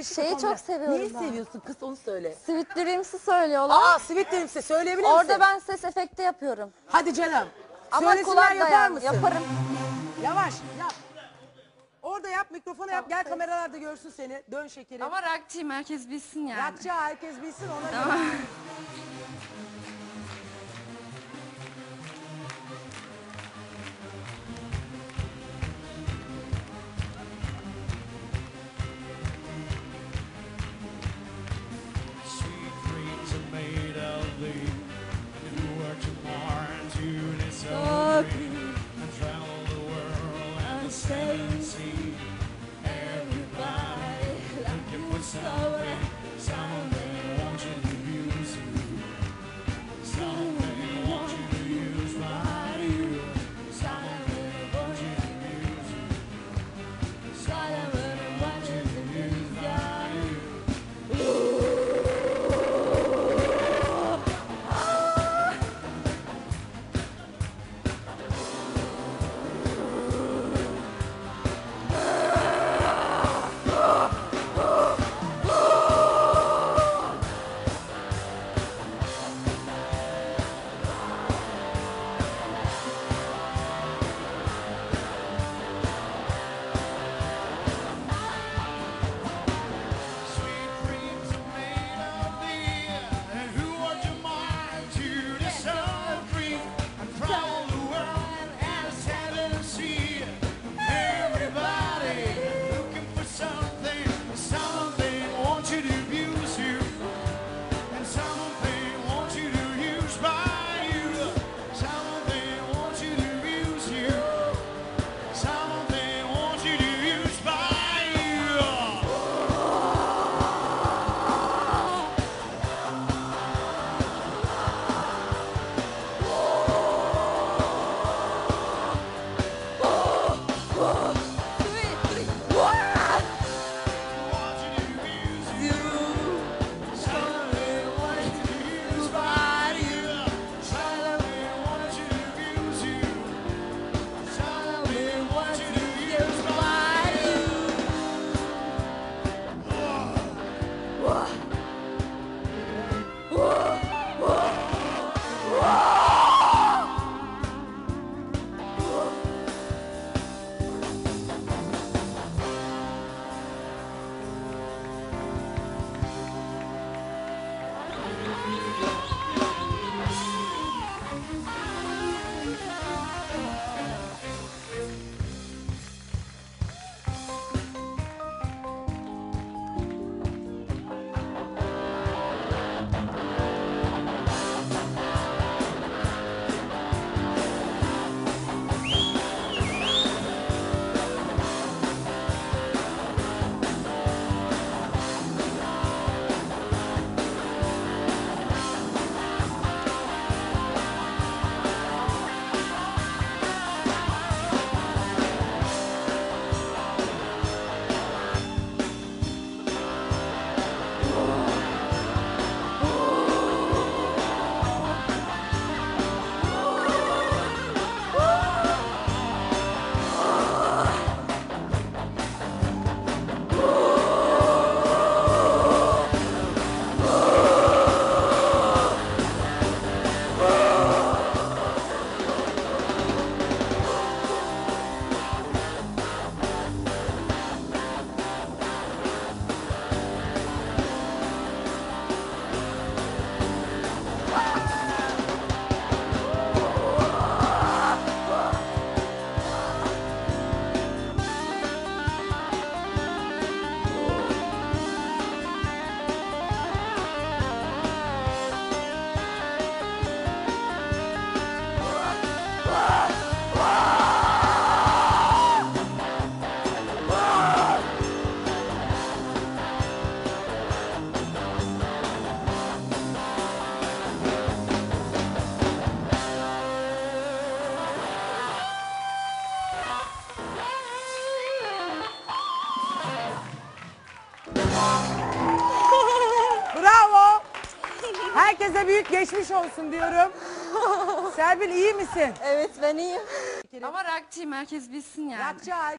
Şeyi çok seviyorum Neyi ben. seviyorsun kız onu söyle. Sweet Dreams'i söylüyorlar. Aa Sweet Dreams'i söyleyebilir misin? Orada ben ses efekti yapıyorum. Hadi canım. Ama Söylesinler kulak yapar dayan. mısın? Yaparım. Yavaş yap. Orada yap mikrofona yap. Gel kameralar da görsün seni. Dön şekerim. Ama rockçıyım herkes bilsin yani. Rakçı herkes bilsin ona göre. Herkese büyük geçmiş olsun diyorum. Serpil iyi misin? Evet ben iyiyim. Ama rockçıyım herkes bilsin yani. Rakçı